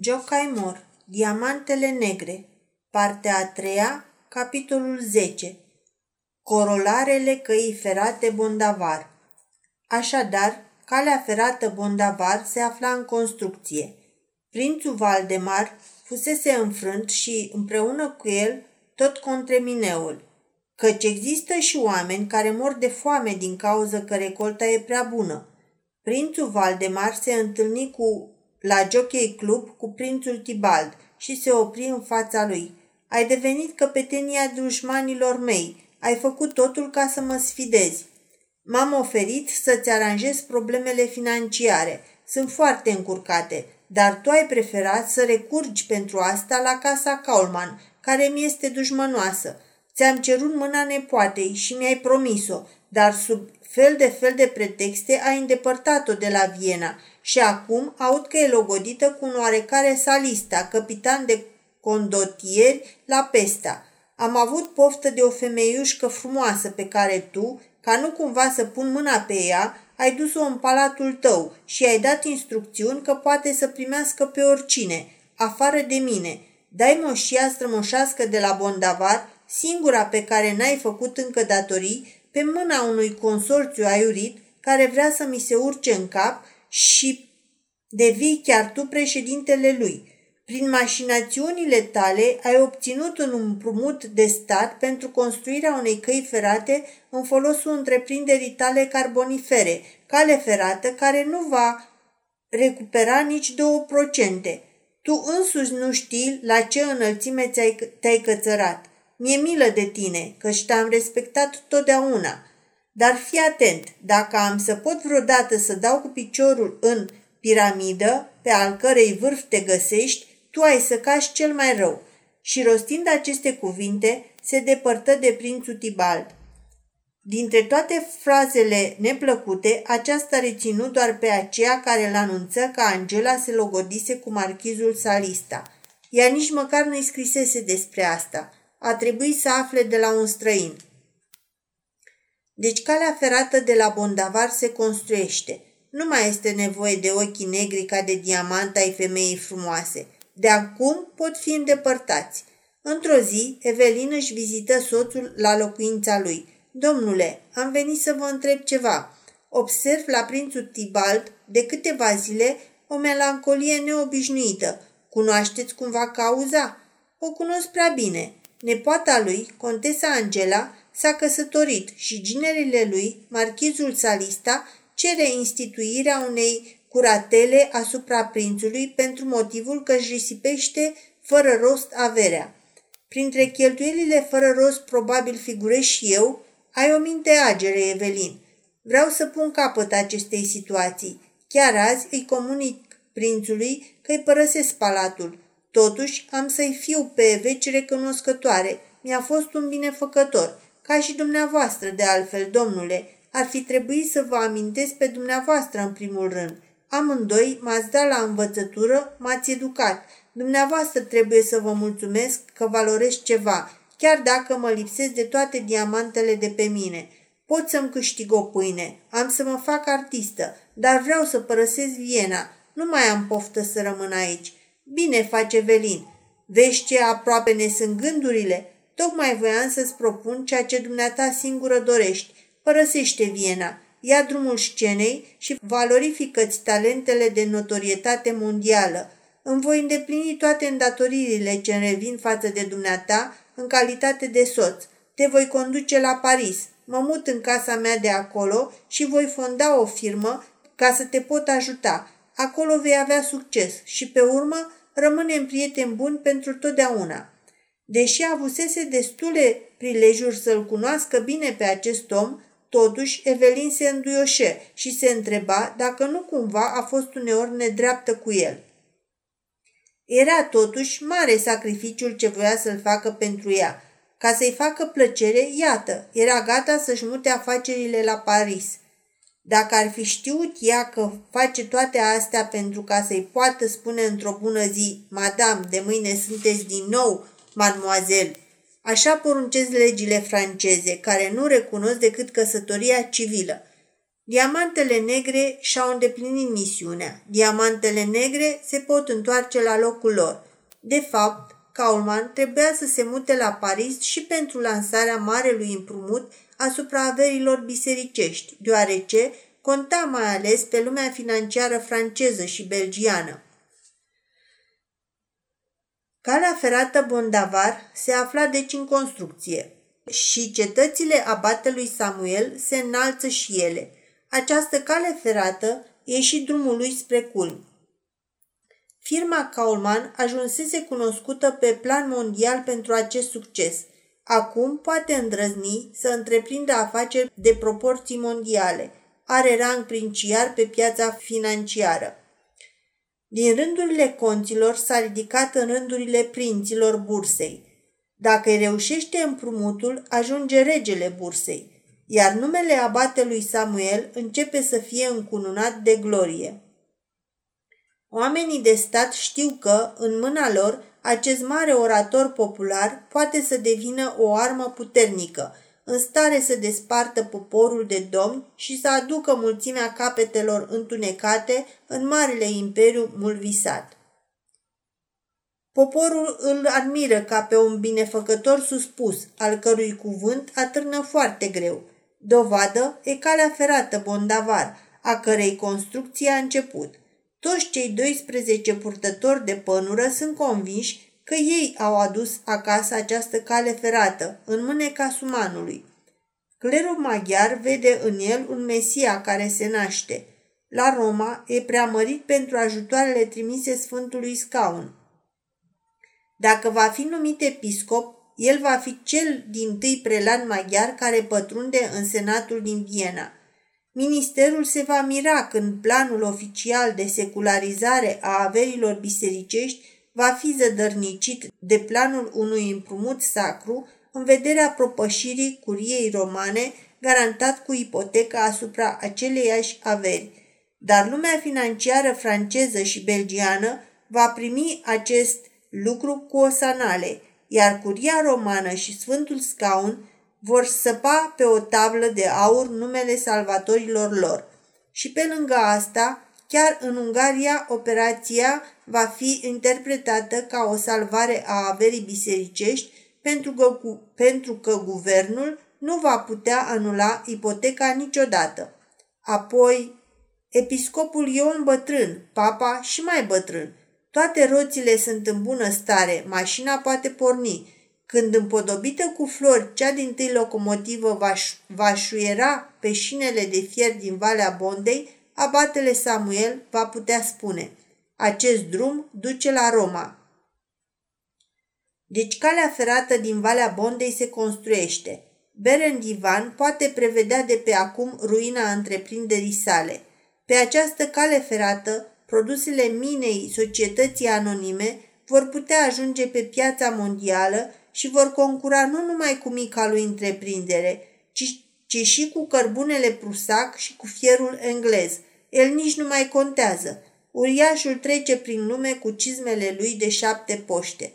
Jocaimor, Diamantele negre, partea a treia, capitolul 10 Corolarele căii ferate Bondavar Așadar, calea ferată Bondavar se afla în construcție. Prințul Valdemar fusese înfrânt și, împreună cu el, tot contremineul, căci există și oameni care mor de foame din cauza că recolta e prea bună. Prințul Valdemar se întâlni cu la Jockey Club cu prințul Tibald și se opri în fața lui. Ai devenit căpetenia dușmanilor mei. Ai făcut totul ca să mă sfidezi. M-am oferit să-ți aranjez problemele financiare. Sunt foarte încurcate, dar tu ai preferat să recurgi pentru asta la casa Kaulman, care mi este dușmănoasă. Ți-am cerut mâna nepoatei și mi-ai promis-o, dar sub fel de fel de pretexte ai îndepărtat-o de la Viena și acum aud că e logodită cu un oarecare salista, capitan de condotieri la Pesta. Am avut poftă de o femeiușcă frumoasă pe care tu, ca nu cumva să pun mâna pe ea, ai dus-o în palatul tău și ai dat instrucțiuni că poate să primească pe oricine, afară de mine. Dai moșia strămoșească de la Bondavar, singura pe care n-ai făcut încă datorii, pe mâna unui consorțiu aiurit care vrea să mi se urce în cap și devii chiar tu președintele lui. Prin mașinațiunile tale ai obținut un împrumut de stat pentru construirea unei căi ferate în folosul întreprinderii tale carbonifere, cale ferată care nu va recupera nici două procente. Tu însuși nu știi la ce înălțime te-ai cățărat. Mi-e milă de tine, căci te-am respectat totdeauna. Dar fii atent, dacă am să pot vreodată să dau cu piciorul în piramidă, pe al cărei vârf te găsești, tu ai să cași cel mai rău. Și rostind aceste cuvinte, se depărtă de prințul Tibald. Dintre toate frazele neplăcute, aceasta reținut doar pe aceea care îl anunță că Angela se logodise cu marchizul Salista. Ea nici măcar nu-i scrisese despre asta. A trebuit să afle de la un străin. Deci calea ferată de la Bondavar se construiește. Nu mai este nevoie de ochii negri ca de diamant ai femeii frumoase. De acum pot fi îndepărtați. Într-o zi, Evelin își vizită soțul la locuința lui. Domnule, am venit să vă întreb ceva. Observ la prințul Tibalt de câteva zile o melancolie neobișnuită. Cunoașteți cumva cauza? O cunosc prea bine. Nepoata lui, contesa Angela, s-a căsătorit și ginerile lui, marchizul Salista, cere instituirea unei curatele asupra prințului pentru motivul că își risipește fără rost averea. Printre cheltuielile fără rost probabil figurez și eu, ai o minte agere, Evelin. Vreau să pun capăt acestei situații. Chiar azi îi comunic prințului că îi părăsesc palatul. Totuși am să-i fiu pe veci recunoscătoare. Mi-a fost un binefăcător. Ca și dumneavoastră, de altfel, domnule, ar fi trebuit să vă amintesc pe dumneavoastră în primul rând. Amândoi m-ați dat la învățătură, m-ați educat. Dumneavoastră trebuie să vă mulțumesc că valoresc ceva, chiar dacă mă lipsesc de toate diamantele de pe mine. Pot să-mi câștig o pâine, am să mă fac artistă, dar vreau să părăsesc Viena. Nu mai am poftă să rămân aici. Bine face Velin. Vezi ce aproape ne sunt gândurile? Tocmai voiam să-ți propun ceea ce dumneata singură dorești. Părăsește Viena, ia drumul scenei și valorifică-ți talentele de notorietate mondială. Îmi voi îndeplini toate îndatoririle ce îmi revin față de dumneata în calitate de soț. Te voi conduce la Paris, mă mut în casa mea de acolo și voi fonda o firmă ca să te pot ajuta. Acolo vei avea succes și pe urmă rămânem prieteni buni pentru totdeauna. Deși avusese destule prilejuri să-l cunoască bine pe acest om, totuși Evelin se înduioșe și se întreba dacă nu cumva a fost uneori nedreaptă cu el. Era totuși mare sacrificiul ce voia să-l facă pentru ea. Ca să-i facă plăcere, iată, era gata să-și mute afacerile la Paris. Dacă ar fi știut ea că face toate astea pentru ca să-i poată spune într-o bună zi, Madame, de mâine sunteți din nou mademoiselle. Așa poruncesc legile franceze, care nu recunosc decât căsătoria civilă. Diamantele negre și-au îndeplinit misiunea. Diamantele negre se pot întoarce la locul lor. De fapt, Kaulman trebuia să se mute la Paris și pentru lansarea marelui împrumut asupra averilor bisericești, deoarece conta mai ales pe lumea financiară franceză și belgiană. Calea ferată Bondavar se afla deci în construcție și cetățile abatelui Samuel se înalță și ele. Această cale ferată e și drumul lui spre culmi. Firma Kaulman ajunsese cunoscută pe plan mondial pentru acest succes. Acum poate îndrăzni să întreprindă afaceri de proporții mondiale. Are rang princiar pe piața financiară. Din rândurile conților s-a ridicat în rândurile prinților bursei. Dacă îi reușește împrumutul, ajunge regele bursei, iar numele abatelui Samuel începe să fie încununat de glorie. Oamenii de stat știu că, în mâna lor, acest mare orator popular poate să devină o armă puternică, în stare să despartă poporul de domni și să aducă mulțimea capetelor întunecate în marele imperiu mult visat. Poporul îl admiră ca pe un binefăcător suspus, al cărui cuvânt atârnă foarte greu. Dovadă e calea ferată Bondavar, a cărei construcție a început. Toți cei 12 purtători de pănură sunt convinși că ei au adus acasă această cale ferată, în mâneca sumanului. Clerul maghiar vede în el un mesia care se naște. La Roma e preamărit pentru ajutoarele trimise Sfântului Scaun. Dacă va fi numit episcop, el va fi cel din tâi prelan maghiar care pătrunde în senatul din Viena. Ministerul se va mira când planul oficial de secularizare a averilor bisericești va fi zădărnicit de planul unui împrumut sacru în vederea propășirii curiei romane garantat cu ipoteca asupra aceleiași averi. Dar lumea financiară franceză și belgiană va primi acest lucru cu osanale, iar curia romană și Sfântul Scaun vor săpa pe o tablă de aur numele salvatorilor lor. Și pe lângă asta, chiar în Ungaria, operația va fi interpretată ca o salvare a averii bisericești pentru că, pentru că guvernul nu va putea anula ipoteca niciodată. Apoi, episcopul e un bătrân, papa și mai bătrân. Toate roțile sunt în bună stare, mașina poate porni. Când împodobită cu flori, cea din tâi locomotivă va, va șuiera pe șinele de fier din Valea Bondei, abatele Samuel va putea spune Acest drum duce la Roma. Deci calea ferată din Valea Bondei se construiește. Berendivan poate prevedea de pe acum ruina întreprinderii sale. Pe această cale ferată, produsele minei societății anonime vor putea ajunge pe piața mondială și vor concura nu numai cu mica lui întreprindere, ci, ci și cu cărbunele prusac și cu fierul englez. El nici nu mai contează. Uriașul trece prin lume cu cizmele lui de șapte poște.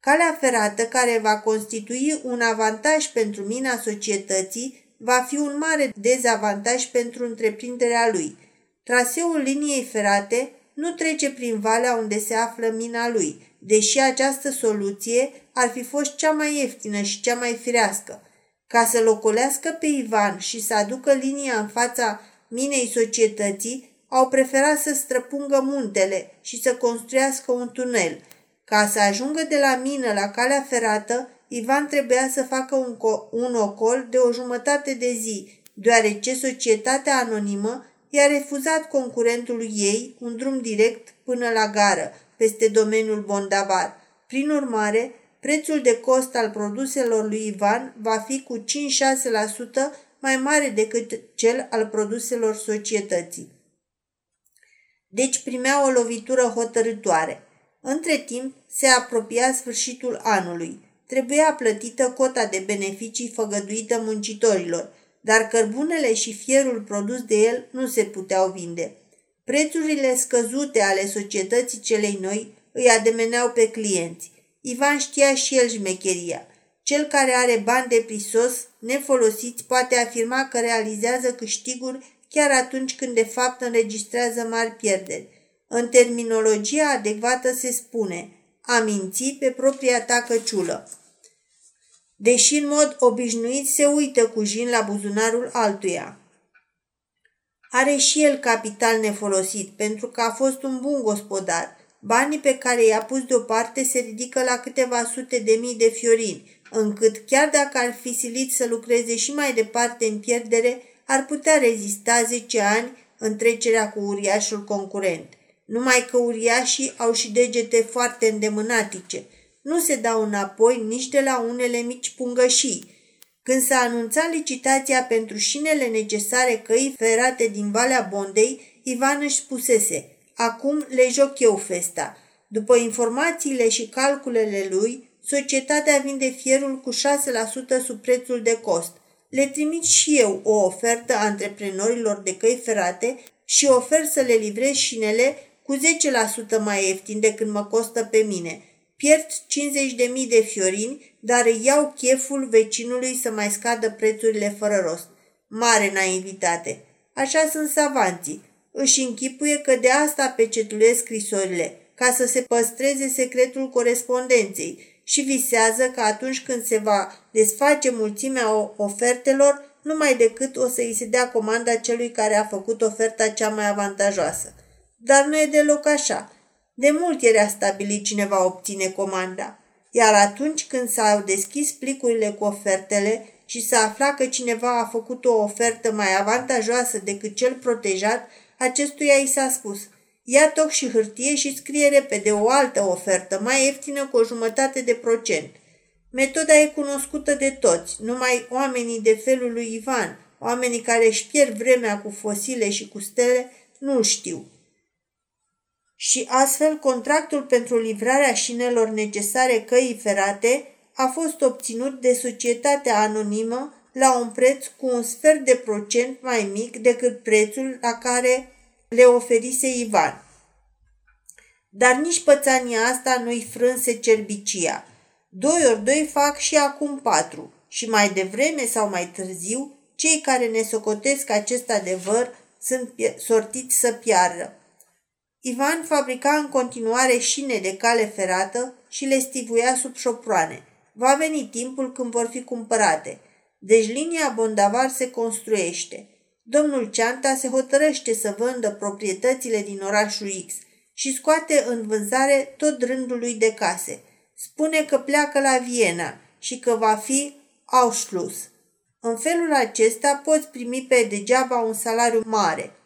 Calea ferată, care va constitui un avantaj pentru mina societății, va fi un mare dezavantaj pentru întreprinderea lui. Traseul liniei ferate nu trece prin valea unde se află mina lui, deși această soluție ar fi fost cea mai ieftină și cea mai firească. Ca să locolească pe Ivan și să aducă linia în fața minei societății, au preferat să străpungă muntele și să construiască un tunel – ca să ajungă de la mină la calea ferată, Ivan trebuia să facă un, co- un ocol de o jumătate de zi, deoarece societatea anonimă i-a refuzat concurentului ei un drum direct până la gară, peste domeniul Bondavar. Prin urmare, prețul de cost al produselor lui Ivan va fi cu 5-6% mai mare decât cel al produselor societății. Deci primea o lovitură hotărătoare – între timp, se apropia sfârșitul anului. Trebuia plătită cota de beneficii făgăduită muncitorilor, dar cărbunele și fierul produs de el nu se puteau vinde. Prețurile scăzute ale societății celei noi îi ademeneau pe clienți. Ivan știa și el șmecheria. cel care are bani de prisos, nefolosiți, poate afirma că realizează câștiguri chiar atunci când de fapt înregistrează mari pierderi. În terminologia adecvată se spune a minți pe propria ta căciulă. Deși în mod obișnuit se uită cu jin la buzunarul altuia. Are și el capital nefolosit pentru că a fost un bun gospodar. Banii pe care i-a pus deoparte se ridică la câteva sute de mii de fiorini, încât chiar dacă ar fi silit să lucreze și mai departe în pierdere, ar putea rezista 10 ani în trecerea cu uriașul concurent. Numai că uriașii au și degete foarte îndemânatice. Nu se dau înapoi nici de la unele mici pungășii. Când s-a anunțat licitația pentru șinele necesare căi ferate din Valea Bondei, Ivan își spusese, acum le joc eu festa. După informațiile și calculele lui, societatea vinde fierul cu 6% sub prețul de cost. Le trimit și eu o ofertă antreprenorilor de căi ferate și ofer să le livrez șinele cu 10% mai ieftin decât mă costă pe mine. Pierd 50.000 de fiorini, dar îi iau cheful vecinului să mai scadă prețurile fără rost. Mare naivitate. Așa sunt savanții. Își închipuie că de asta pecetulesc scrisorile, ca să se păstreze secretul corespondenței și visează că atunci când se va desface mulțimea ofertelor, numai decât o să îi se dea comanda celui care a făcut oferta cea mai avantajoasă. Dar nu e deloc așa. De mult era stabilit cine va obține comanda. Iar atunci când s-au deschis plicurile cu ofertele și s-a aflat că cineva a făcut o ofertă mai avantajoasă decât cel protejat, acestuia i s-a spus Ia toc și hârtie și scrie repede o altă ofertă, mai ieftină cu o jumătate de procent. Metoda e cunoscută de toți, numai oamenii de felul lui Ivan, oamenii care își pierd vremea cu fosile și cu stele, nu știu și astfel contractul pentru livrarea șinelor necesare căii ferate a fost obținut de societatea anonimă la un preț cu un sfert de procent mai mic decât prețul la care le oferise Ivan. Dar nici pățania asta nu-i frânse cerbicia. Doi ori doi fac și acum patru și mai devreme sau mai târziu, cei care ne socotesc acest adevăr sunt sortiți să piară. Ivan fabrica în continuare șine de cale ferată și le stivuia sub șoproane. Va veni timpul când vor fi cumpărate. Deci linia Bondavar se construiește. Domnul Ceanta se hotărăște să vândă proprietățile din orașul X și scoate în vânzare tot rândul lui de case. Spune că pleacă la Viena și că va fi Ausschluss. În felul acesta poți primi pe degeaba un salariu mare –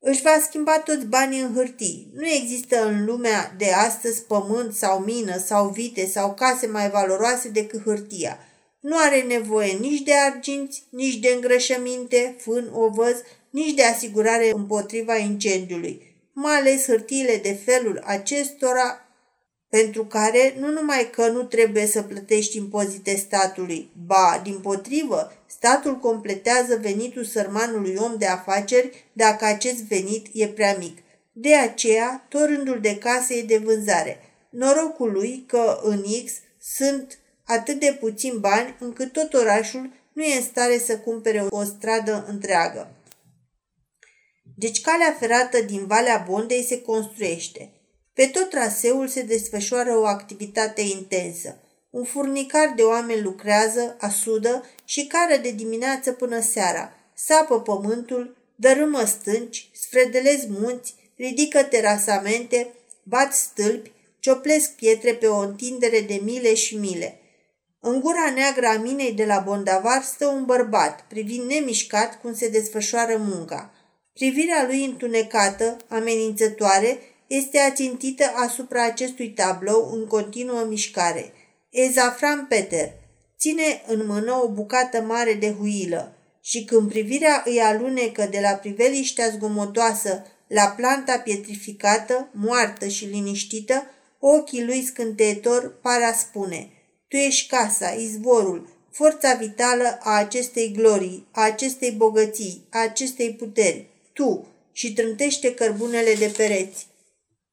își va schimba toți banii în hârtii. Nu există în lumea de astăzi pământ sau mină sau vite sau case mai valoroase decât hârtia. Nu are nevoie nici de arginți, nici de îngrășăminte, fân, ovăz, nici de asigurare împotriva incendiului. Mai ales hârtiile de felul acestora pentru care nu numai că nu trebuie să plătești impozite statului, ba, din potrivă, statul completează venitul sărmanului om de afaceri dacă acest venit e prea mic. De aceea, tot rândul de case e de vânzare. Norocul lui că în X sunt atât de puțini bani încât tot orașul nu e în stare să cumpere o stradă întreagă. Deci calea ferată din Valea Bondei se construiește – pe tot traseul se desfășoară o activitate intensă. Un furnicar de oameni lucrează, asudă și care de dimineață până seara. Sapă pământul, dărâmă stânci, sfredelez munți, ridică terasamente, bat stâlpi, cioplesc pietre pe o întindere de mile și mile. În gura neagră a minei de la Bondavar stă un bărbat, privind nemișcat cum se desfășoară munca. Privirea lui întunecată, amenințătoare, este ațintită asupra acestui tablou în continuă mișcare. Ezafran Peter ține în mână o bucată mare de huilă și când privirea îi alunecă de la priveliștea zgomotoasă la planta pietrificată, moartă și liniștită, ochii lui scânteitor par a spune Tu ești casa, izvorul, forța vitală a acestei glorii, a acestei bogății, a acestei puteri. Tu, și trântește cărbunele de pereți.